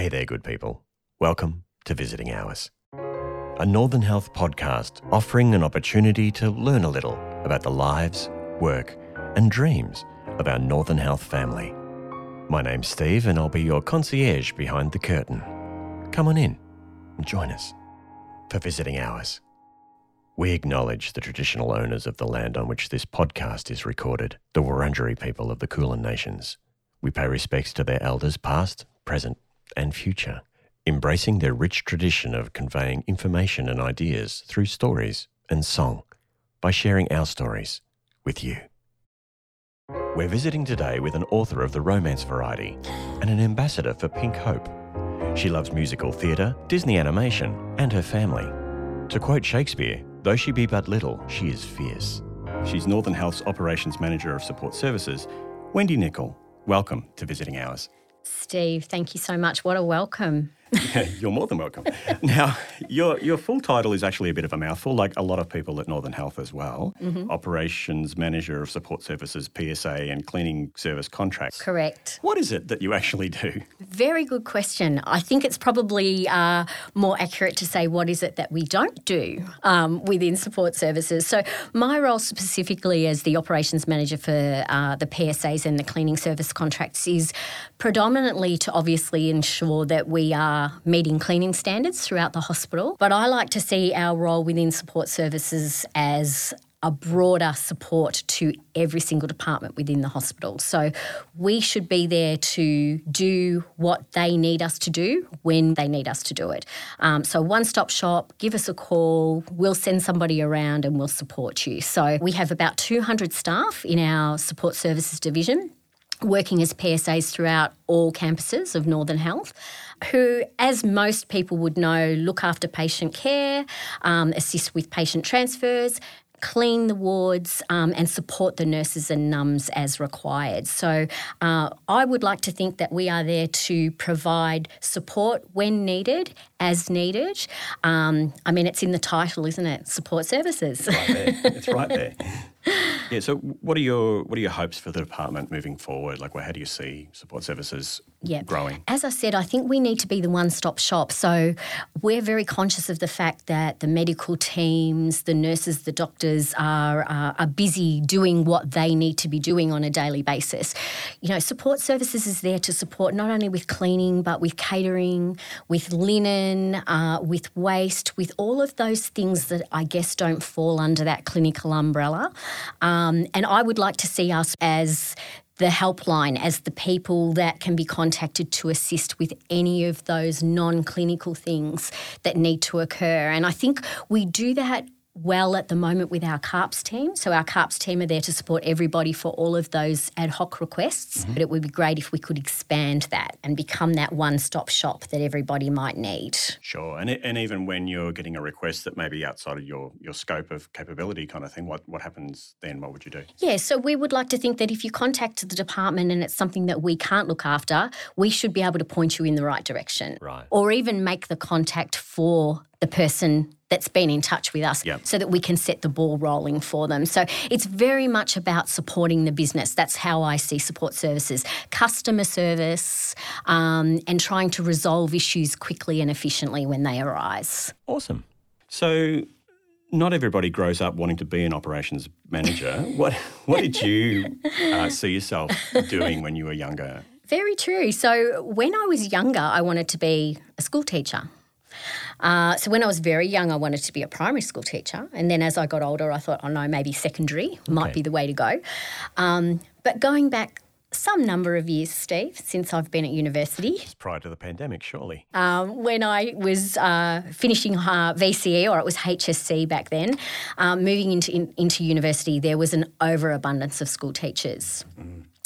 Hey there, good people. Welcome to Visiting Hours, a Northern Health podcast offering an opportunity to learn a little about the lives, work, and dreams of our Northern Health family. My name's Steve, and I'll be your concierge behind the curtain. Come on in and join us for Visiting Hours. We acknowledge the traditional owners of the land on which this podcast is recorded, the Wurundjeri people of the Kulin Nations. We pay respects to their elders past, present, and future, embracing their rich tradition of conveying information and ideas through stories and song by sharing our stories with you. We're visiting today with an author of the romance variety and an ambassador for Pink Hope. She loves musical theatre, Disney animation, and her family. To quote Shakespeare, though she be but little, she is fierce. She's Northern Health's Operations Manager of Support Services, Wendy Nicol. Welcome to Visiting Hours. Steve, thank you so much. What a welcome. You're more than welcome. now, your your full title is actually a bit of a mouthful, like a lot of people at Northern Health as well. Mm-hmm. Operations Manager of Support Services, PSA, and Cleaning Service Contracts. Correct. What is it that you actually do? Very good question. I think it's probably uh, more accurate to say what is it that we don't do um, within support services. So, my role specifically as the operations manager for uh, the PSAs and the cleaning service contracts is predominantly to obviously ensure that we are meeting cleaning standards throughout the hospital. But I like to see our role within support services as a broader support to every single department within the hospital. So we should be there to do what they need us to do when they need us to do it. Um, so one stop shop, give us a call, we'll send somebody around and we'll support you. So we have about 200 staff in our support services division working as PSAs throughout all campuses of Northern Health, who, as most people would know, look after patient care, um, assist with patient transfers, clean the wards um, and support the nurses and NUMs as required. So uh, I would like to think that we are there to provide support when needed, as needed. Um, I mean, it's in the title, isn't it? Support services. Right there. It's right there. Yeah. So, what are your what are your hopes for the department moving forward? Like, well, how do you see support services yeah. growing? As I said, I think we need to be the one stop shop. So, we're very conscious of the fact that the medical teams, the nurses, the doctors are uh, are busy doing what they need to be doing on a daily basis. You know, support services is there to support not only with cleaning but with catering, with linen, uh, with waste, with all of those things that I guess don't fall under that clinical umbrella. Um, and I would like to see us as the helpline as the people that can be contacted to assist with any of those non clinical things that need to occur. And I think we do that well at the moment with our CARPS team. So our CARPS team are there to support everybody for all of those ad hoc requests. Mm-hmm. But it would be great if we could expand that and become that one-stop shop that everybody might need. Sure. And and even when you're getting a request that may be outside of your your scope of capability kind of thing, what what happens then? What would you do? Yeah, so we would like to think that if you contact the department and it's something that we can't look after, we should be able to point you in the right direction. Right. Or even make the contact for the person that's been in touch with us Yep. so that we can set the ball rolling for them. So it's very much about supporting the business. That's how I see support services customer service um, and trying to resolve issues quickly and efficiently when they arise. Awesome. So, not everybody grows up wanting to be an operations manager. what what did you uh, see yourself doing when you were younger? Very true. So when I was younger, I wanted to be a school teacher. Uh, so when I was very young, I wanted to be a primary school teacher, and then as I got older, I thought, oh no, maybe secondary might be the way to go. Um, but going back some number of years, Steve, since I've been at university, It's prior to the pandemic, surely. um, when I was uh, finishing uh, VCE, or it was HSC back then, um, moving into in, into university, there was an overabundance of school teachers.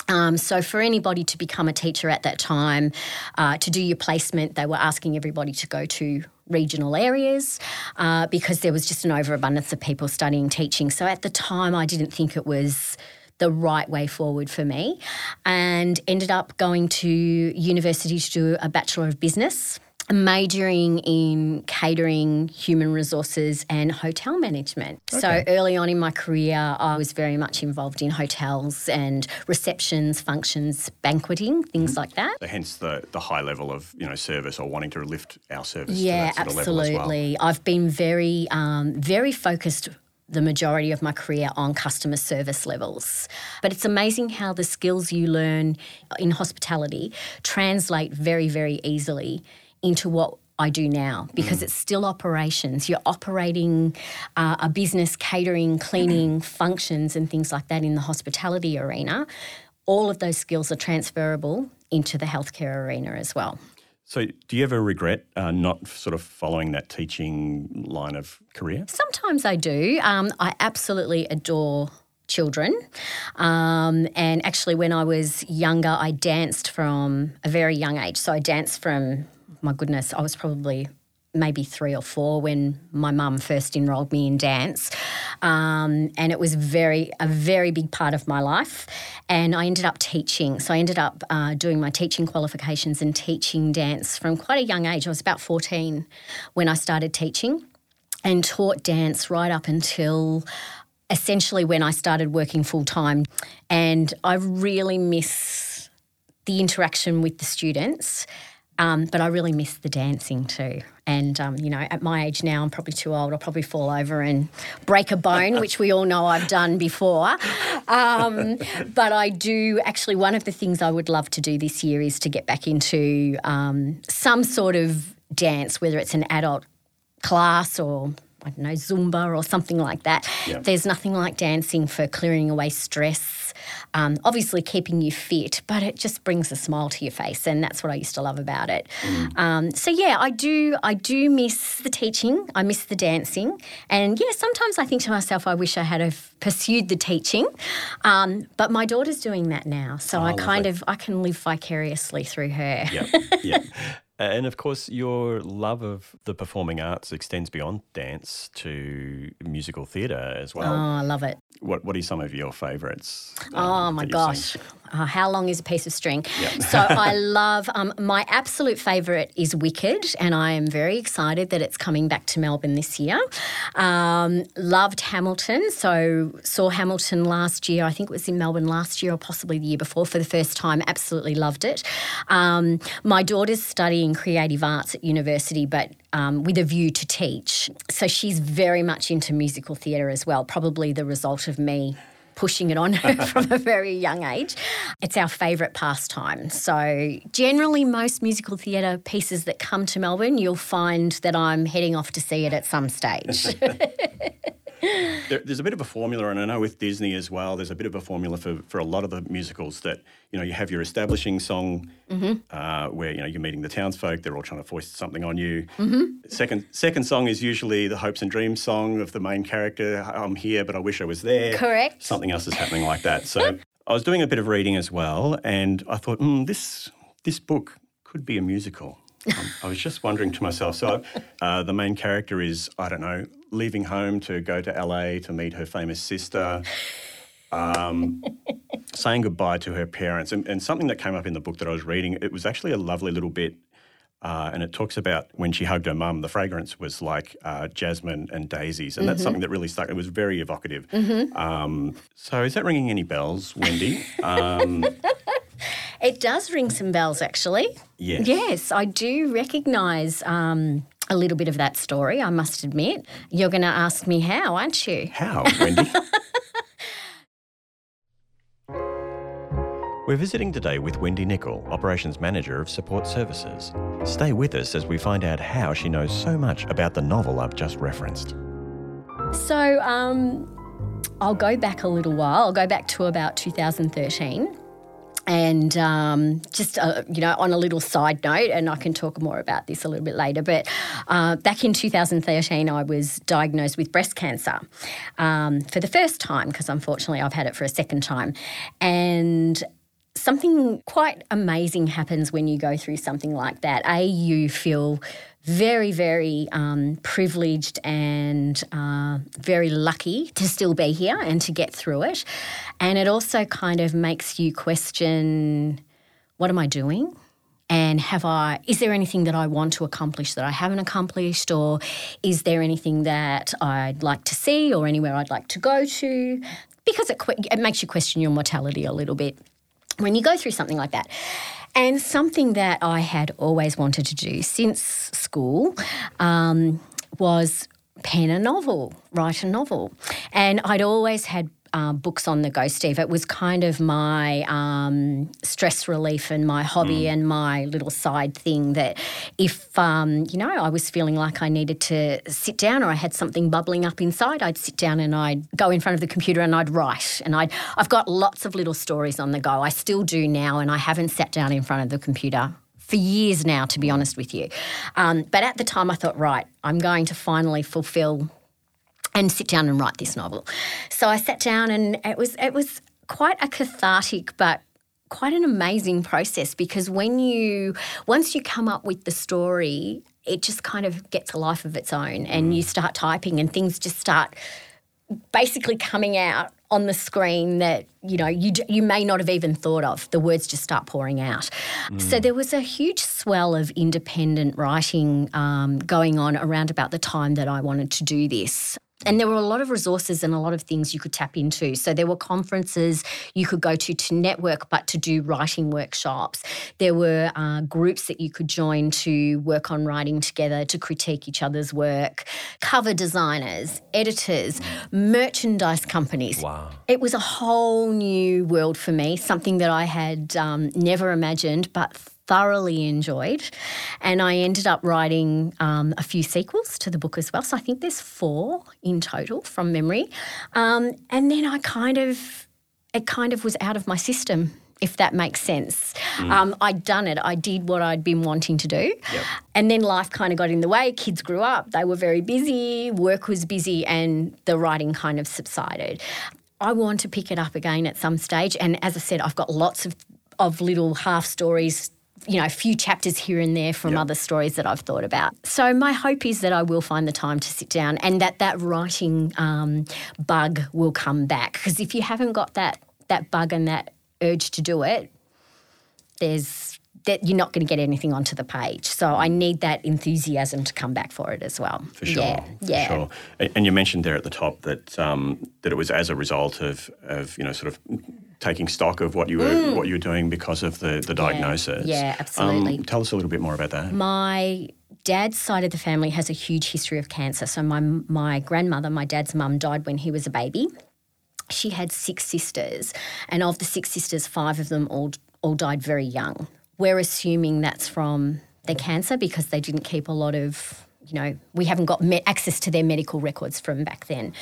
Um, so for anybody to become a teacher at that time, uh, to do your placement, they were asking everybody to go to regional areas uh, because there was just an overabundance of people studying teaching. So at the time, I didn't think it was the right way forward for me and ended up going to university to do a Bachelor of Business. Majoring in catering, human resources, and hotel management. Okay. So early on in my career, I was very much involved in hotels and receptions, functions, banqueting, things mm-hmm. like that. So hence the, the high level of you know service or wanting to lift our service. Yeah, absolutely. Well. I've been very um, very focused the majority of my career on customer service levels. But it's amazing how the skills you learn in hospitality translate very, very easily into what I do now because mm. it's still operations. You're operating uh, a business, catering, cleaning functions, and things like that in the hospitality arena. All of those skills are transferable into the healthcare arena as well. So, do you ever regret uh, not sort of following that teaching line of career? Sometimes I do. Um, I absolutely adore children. Um, and actually, when I was younger, I danced from a very young age. So, I danced from my goodness, I was probably maybe three or four when my mum first enrolled me in dance. Um, and it was very a very big part of my life. And I ended up teaching. So I ended up uh, doing my teaching qualifications and teaching dance from quite a young age. I was about 14 when I started teaching and taught dance right up until essentially when I started working full time. And I really miss the interaction with the students um, but I really miss the dancing too. And, um, you know, at my age now, I'm probably too old. I'll probably fall over and break a bone, which we all know I've done before. Um, but I do actually, one of the things I would love to do this year is to get back into um, some sort of dance, whether it's an adult class or I don't know, Zumba or something like that. Yeah. There's nothing like dancing for clearing away stress, um, obviously keeping you fit, but it just brings a smile to your face, and that's what I used to love about it. Mm. Um, so yeah, I do, I do miss the teaching. I miss the dancing, and yeah, sometimes I think to myself, I wish I had have pursued the teaching, um, but my daughter's doing that now, so oh, I kind of I can live vicariously through her. Yeah, yeah. And of course, your love of the performing arts extends beyond dance to musical theatre as well. Oh, I love it. What What are some of your favourites? Um, oh my gosh, uh, how long is a piece of string? Yep. so I love um, my absolute favourite is Wicked, and I am very excited that it's coming back to Melbourne this year. Um, loved Hamilton, so saw Hamilton last year. I think it was in Melbourne last year or possibly the year before for the first time. Absolutely loved it. Um, my daughter's studying studying creative arts at university, but um, with a view to teach. So she's very much into musical theatre as well, probably the result of me pushing it on her from a very young age. It's our favourite pastime. So, generally, most musical theatre pieces that come to Melbourne, you'll find that I'm heading off to see it at some stage. there, there's a bit of a formula, and I know with Disney as well, there's a bit of a formula for, for a lot of the musicals that, you know, you have your establishing song mm-hmm. uh, where, you know, you're meeting the townsfolk, they're all trying to foist something on you. Mm-hmm. Second, second song is usually the hopes and dreams song of the main character. I'm here, but I wish I was there. Correct. Something else is happening like that. So I was doing a bit of reading as well, and I thought, mm, this, this book could be a musical. Um, I was just wondering to myself. So, uh, the main character is I don't know, leaving home to go to LA to meet her famous sister, um, saying goodbye to her parents, and, and, something that came up in the book that I was reading. It was actually a lovely little bit. Uh, and it talks about when she hugged her mum, the fragrance was like uh, jasmine and daisies. And mm-hmm. that's something that really stuck. It was very evocative. Mm-hmm. Um, so, is that ringing any bells, Wendy? Um, it does ring some bells, actually. Yes. Yes, I do recognise um, a little bit of that story, I must admit. You're going to ask me how, aren't you? How, Wendy? We're visiting today with Wendy Nicol, Operations Manager of Support Services. Stay with us as we find out how she knows so much about the novel I've just referenced. So, um, I'll go back a little while. I'll go back to about 2013. And um, just, uh, you know, on a little side note, and I can talk more about this a little bit later, but uh, back in 2013, I was diagnosed with breast cancer um, for the first time, because unfortunately I've had it for a second time. And something quite amazing happens when you go through something like that. A, you feel very, very um, privileged and uh, very lucky to still be here and to get through it. And it also kind of makes you question what am I doing? and have I is there anything that I want to accomplish that I haven't accomplished or is there anything that I'd like to see or anywhere I'd like to go to because it, it makes you question your mortality a little bit when you go through something like that. And something that I had always wanted to do since school um, was pen a novel, write a novel. And I'd always had uh, books on the go, Steve. It was kind of my um, stress relief and my hobby mm. and my little side thing that if, um, you know, I was feeling like I needed to sit down or I had something bubbling up inside, I'd sit down and I'd go in front of the computer and I'd write. And I'd, I've got lots of little stories on the go. I still do now, and I haven't sat down in front of the computer for years now, to be honest with you. Um, but at the time, I thought, right, I'm going to finally fulfill and sit down and write this novel. So I sat down and it was it was quite a cathartic but quite an amazing process because when you once you come up with the story it just kind of gets a life of its own and mm. you start typing and things just start basically coming out on the screen that you know you you may not have even thought of the words just start pouring out mm. so there was a huge swell of independent writing um, going on around about the time that I wanted to do this and there were a lot of resources and a lot of things you could tap into. So there were conferences you could go to to network, but to do writing workshops. There were uh, groups that you could join to work on writing together, to critique each other's work, cover designers, editors, merchandise companies. Wow. It was a whole new world for me, something that I had um, never imagined, but thoroughly enjoyed. And I ended up writing um, a few sequels to the book as well. So I think there's four in total from memory. Um, and then I kind of, it kind of was out of my system. If that makes sense. Mm. Um, I'd done it. I did what I'd been wanting to do. Yep. And then life kind of got in the way. Kids grew up. They were very busy. Work was busy. And the writing kind of subsided. I want to pick it up again at some stage. And as I said, I've got lots of, of little half stories you know, a few chapters here and there from yep. other stories that I've thought about. So my hope is that I will find the time to sit down and that that writing um, bug will come back. Because if you haven't got that that bug and that urge to do it, there's that you're not going to get anything onto the page. So I need that enthusiasm to come back for it as well. For sure. Yeah. yeah. For sure. And you mentioned there at the top that um, that it was as a result of of you know sort of taking stock of what you were mm. what you were doing because of the the diagnosis. Yeah, yeah absolutely. Um, tell us a little bit more about that. My dad's side of the family has a huge history of cancer. So my my grandmother, my dad's mum, died when he was a baby. She had six sisters, and of the six sisters, five of them all all died very young. We're assuming that's from the cancer because they didn't keep a lot of you know, we haven't got me- access to their medical records from back then.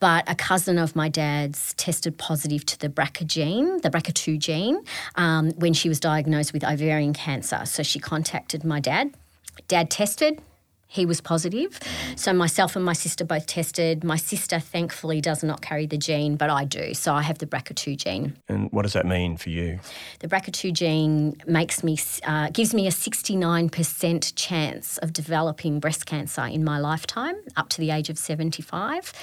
But a cousin of my dad's tested positive to the BRCA gene, the BRCA2 gene, um, when she was diagnosed with ovarian cancer. So she contacted my dad. Dad tested, he was positive. So myself and my sister both tested. My sister thankfully does not carry the gene, but I do. So I have the BRCA2 gene. And what does that mean for you? The BRCA2 gene makes me uh, gives me a 69% chance of developing breast cancer in my lifetime, up to the age of 75.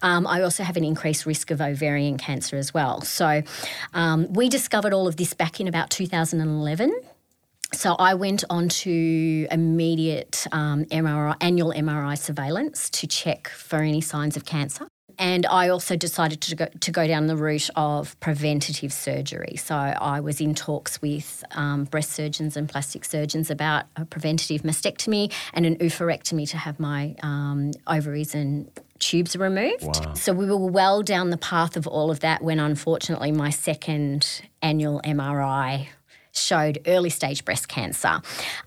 Um, I also have an increased risk of ovarian cancer as well. So um, we discovered all of this back in about 2011 so I went on to immediate um, MRI, annual MRI surveillance to check for any signs of cancer. And I also decided to go, to go down the route of preventative surgery. So I was in talks with um, breast surgeons and plastic surgeons about a preventative mastectomy and an oophorectomy to have my um, ovaries and tubes removed. Wow. So we were well down the path of all of that when unfortunately my second annual MRI showed early stage breast cancer.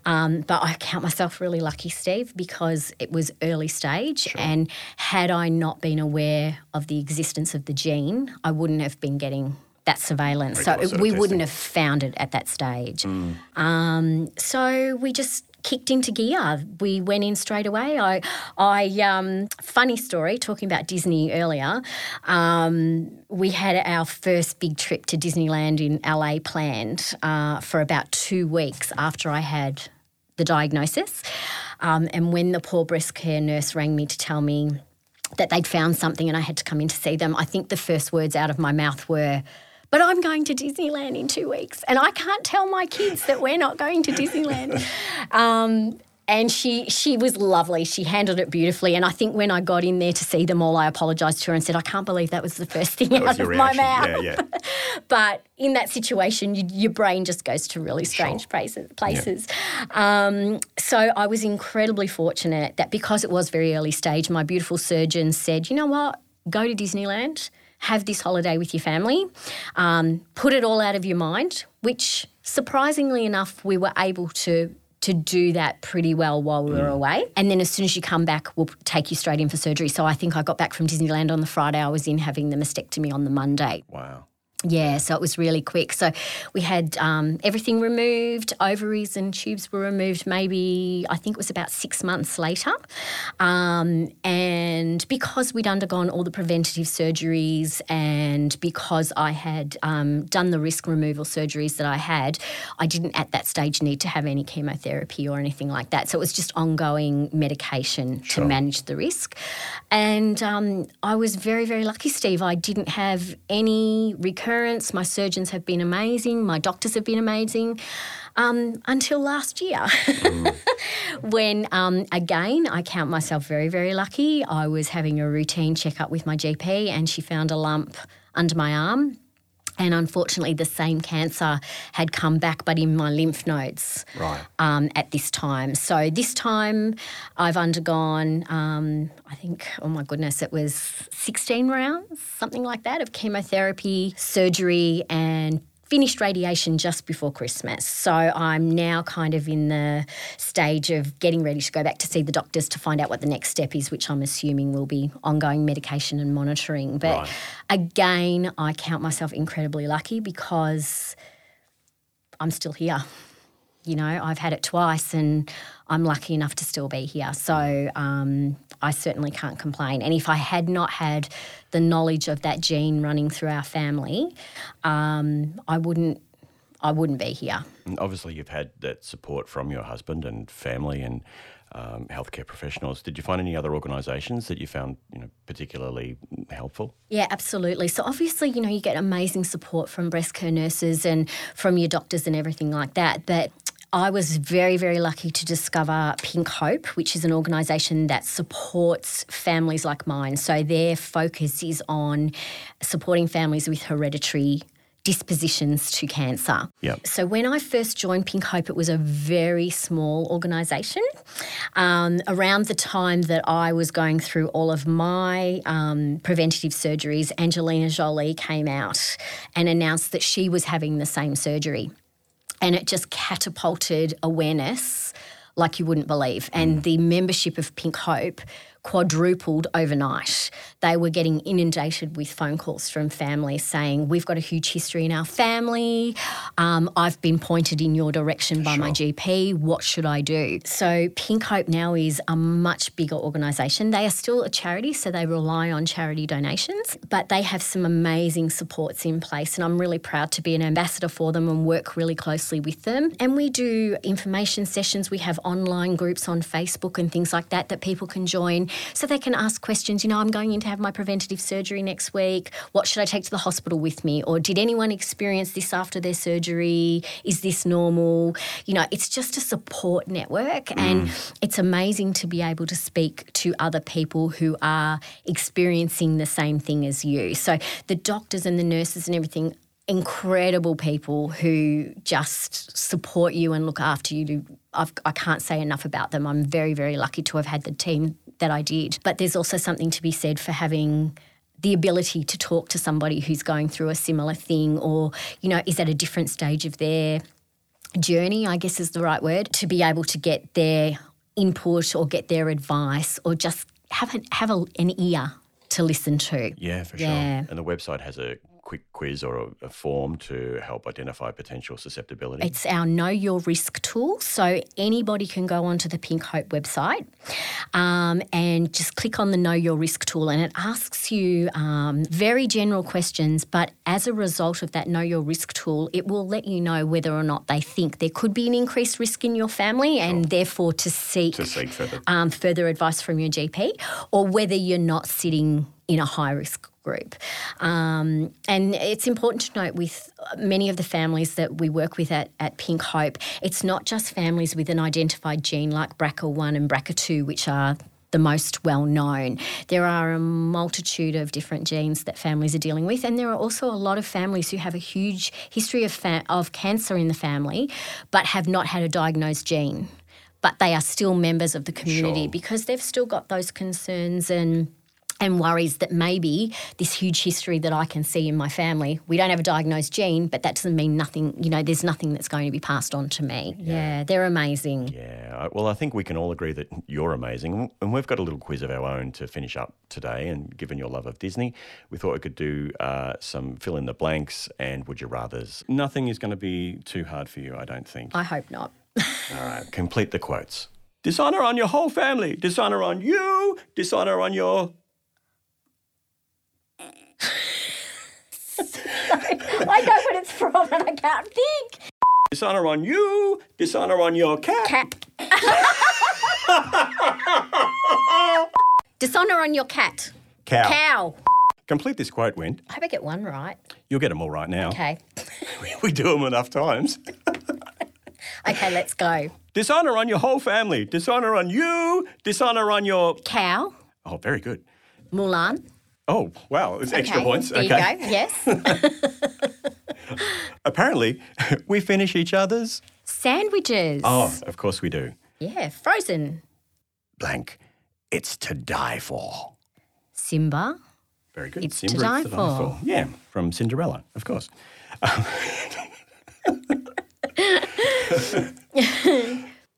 Um, but I count myself really lucky, Steve, because it was early stage. Sure. And had I not been aware of the existence of the gene, I wouldn't have been getting that surveillance. so we wouldn't have found it at that stage. Mm. Um, so we just kicked into gear. We went in straight away. I, I um, funny story, talking about Disney earlier. Um, we had our first big trip to Disneyland in LA planned uh, for about two weeks after I had the diagnosis. Um, and when the poor breast care nurse rang me to tell me that they'd found something and I had to come in to see them, I think the first words out of my mouth were, but I'm going to Disneyland in two weeks. And I can't tell my kids that we're not going to Disneyland. Um, and she she was lovely. She handled it beautifully. And I think when I got in there to see them all, I apologised to her and said, "I can't believe that was the first thing That out of your my mouth." Yeah, yeah. but in that situation, you, your brain just goes to really strange Sure. places. places. Um, so I was incredibly fortunate that because it was very early stage, my beautiful surgeon said, "You know what? Go to Disneyland." Have this holiday with your family, um, put it all out of your mind, which surprisingly enough, we were able to to do that pretty well while we were away. And then as soon as you come back, we'll take you straight in for surgery. So I think I got back from Disneyland on the Friday. I was in having the mastectomy on the Monday. Wow. Yeah, so it was really quick. So we had um, everything removed, ovaries and tubes were removed maybe, I think it was about six months later. Um, and because we'd undergone all the preventative surgeries and because I had um, done the risk removal surgeries that I had, I didn't at that stage need to have any chemotherapy or anything like that. So it was just ongoing medication to manage the risk. And um, I was very, very lucky, Steve. I didn't have any recurrence. My surgeons have been amazing. My doctors have been amazing. Um, until last year, when um, again I count myself very, very lucky. I was having a routine checkup with my GP, and she found a lump under my arm. And unfortunately, the same cancer had come back, but in my lymph nodes Right. um, at this time. So this time I've undergone, um, I think, oh my goodness, it was 16 rounds, something like that, of chemotherapy, surgery, and finished radiation just before Christmas. So I'm now kind of in the stage of getting ready to go back to see the doctors to find out what the next step is, which I'm assuming will be ongoing medication and monitoring. But Right. again, I count myself incredibly lucky because I'm still here. You know, I've had it twice and I'm lucky enough to still be here. So um, I certainly can't complain. And if I had not had the knowledge of that gene running through our family, um, I wouldn't. I wouldn't be here. And obviously, you've had that support from your husband and family and um, healthcare professionals. Did you find any other organisations that you found you know particularly helpful? Yeah, absolutely. So obviously, you know, you get amazing support from breast care nurses and from your doctors and everything like that. But I was very, very lucky to discover Pink Hope, which is an organisation that supports families like mine. So their focus is on supporting families with hereditary dispositions to cancer. Yep. So when I first joined Pink Hope, it was a very small organisation. Um, around the time that I was going through all of my um, preventative surgeries, Angelina Jolie came out and announced that she was having the same surgery. And it just catapulted awareness like you wouldn't believe. And mm. the membership of Pink Hope quadrupled overnight. They were getting inundated with phone calls from families saying, We've got a huge history in our family. Um, I've been pointed in your direction by my GP. What should I do? So, Pink Hope now is a much bigger organisation. They are still a charity, so they rely on charity donations, but they have some amazing supports in place. And I'm really proud to be an ambassador for them and work really closely with them. And we do information sessions, we have online groups on Facebook and things like that that people can join so they can ask questions. You know, I'm going in to have my preventative surgery next week. What should I take to the hospital with me? Or did anyone experience this after their surgery? Is this normal? You know, it's just a support network. Mm. And it's amazing to be able to speak to other people who are experiencing the same thing as you. So the doctors and the nurses and everything incredible people who just support you and look after you. I've, I can't say enough about them. I'm very, very lucky to have had the team that I did. But there's also something to be said for having the ability to talk to somebody who's going through a similar thing or, you know, is at a different stage of their journey, I guess is the right word, to be able to get their input or get their advice or just have, an, have a, an ear to listen to. Yeah, for Yeah. sure. And the website has a quick quiz or a, form to help identify potential susceptibility. It's our Know Your Risk tool. So anybody can go onto the Pink Hope website um, and just click on the Know Your Risk tool, and it asks you um, very general questions. But as a result of that Know Your Risk tool, it will let you know whether or not they think there could be an increased risk in your family, and therefore to seek to seek further. um, further advice from your GP, or whether you're not sitting in a high risk group. Um, and it's important to note with many of the families that we work with at, at Pink Hope, it's not just families with an identified gene like BRCA1 and BRCA2, which are the most well known. There are a multitude of different genes that families are dealing with, and there are also a lot of families who have a huge history of, fa- of cancer in the family but have not had a diagnosed gene. But they are still members of the community Sure. because they've still got those concerns and and worries that maybe this huge history that I can see in my family, we don't have a diagnosed gene, but that doesn't mean nothing, you know, there's nothing that's going to be passed on to me. Yeah, they're amazing. Yeah, well, I think we can all agree that you're amazing. And we've got a little quiz of our own to finish up today. And given your love of Disney, we thought we could do uh, some fill in the blanks and would you rathers. Nothing is going to be too hard for you, I don't think. I hope not. All right, complete the quotes. Dishonor on your whole family, dishonor on you, dishonor on your. I know what it's from and I can't think. Dishonor on you, dishonor on your cat. Cat. Dishonor on your cat. Cow. Cow. Complete this quote, Wind. I hope I get one right. You'll get them all right now. Okay. We do them enough times. Okay, let's go. Dishonor on your whole family, dishonor on you, dishonor on your. Cow. Oh, very good. Mulan. Oh, wow, it's extra okay. points. There okay. you go. Yes. Apparently, we finish each other's. Sandwiches. Oh, of course we do. Yeah, frozen. Blank. It's to die for. Simba. Very good. It's to Simba, die it's to for. Yeah, from Cinderella, of course.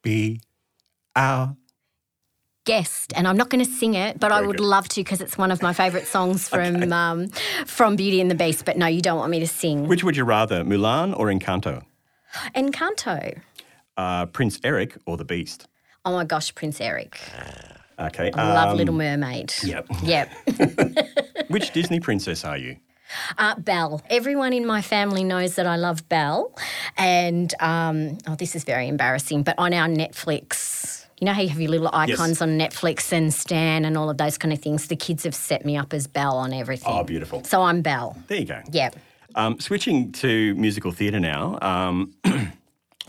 Be our. Guest, and I'm not going to sing it, but I would good. love to because it's one of my favourite songs from um, from Beauty and the Beast. But no, you don't want me to sing. Which would you rather, Mulan or Encanto? Encanto. Uh, Prince Eric or the Beast? Oh my gosh, Prince Eric. Okay. I love um, Little Mermaid. Yep. Yep. Which Disney princess are you? Uh, Belle. Everyone in my family knows that I love Belle. And, um, oh, this is very embarrassing, but on our Netflix, you know how you have your little icons on Netflix and Stan and all of those kind of things? The kids have set me up as Belle on everything. Oh, beautiful. So I'm Belle. There you go. Yep. Um, switching to musical theatre now, um,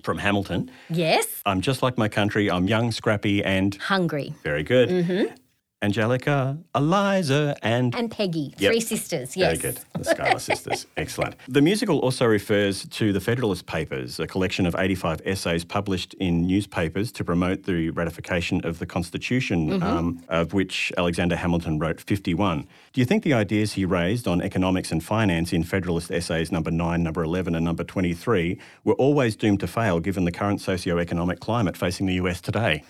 from Hamilton. Yes. I'm just like my country. I'm young, scrappy, and Hungry. very good. Angelica, Eliza, and And Peggy. Yep. Three sisters. Yes. Very good. The Schuyler Sisters. Excellent. The musical also refers to the Federalist Papers, a collection of 85 essays published in newspapers to promote the ratification of the Constitution, Mm-hmm. um, of which Alexander Hamilton wrote 51. Do you think the ideas he raised on economics and finance in Federalist essays number 9, number 11, and number 23 were always doomed to fail given the current socio-economic climate facing the US today?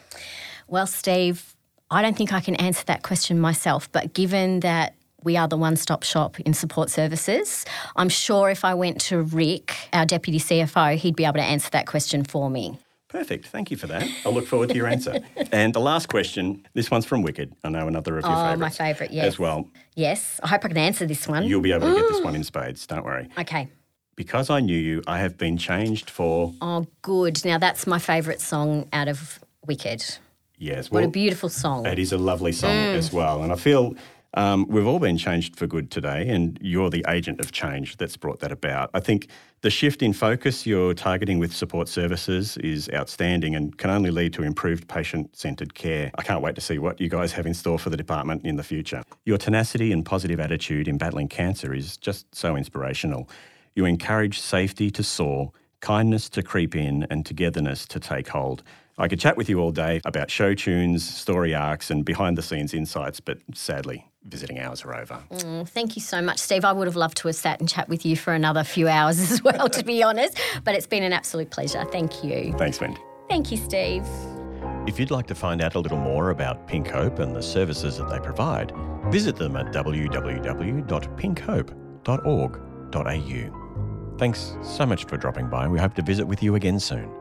Well, Steve, I don't think I can answer that question myself, but given that we are the one stop shop in support services, I'm sure if I went to Rick, our deputy CFO, he'd be able to answer that question for me. Perfect. Thank you for that. I'll look forward to your answer. and the last question this one's from Wicked. I know another of your Oh, my favourite, yes. As well. Yes, I hope I can answer this one. You'll be able to get this one in spades, don't worry. Okay. Because I knew you, I have been changed for. Oh, good. Now that's my favourite song out of Wicked. Yes, What a beautiful song. it is a lovely song as well. And I feel um, we've all been changed for good today, and you're the agent of change that's brought that about. I think the shift in focus you're targeting with support services is outstanding and can only lead to improved patient centred care. I can't wait to see what you guys have in store for the department in the future. Your tenacity and positive attitude in battling cancer is just so inspirational. You encourage safety to soar, kindness to creep in, and togetherness to take hold. I could chat with you all day about show tunes, story arcs, and behind the scenes insights, but sadly, visiting hours are over. Mm, Thank you so much, Steve. I would have loved to have sat and chat with you for another few hours as well, to be honest. But it's been an absolute pleasure. Thank you. Thanks, Wendy. Thank you, Steve. If you'd like to find out a little more about Pink Hope and the services that they provide, visit them at www.pinkhope.org.au. Thanks so much for dropping by. We hope to visit with you again soon.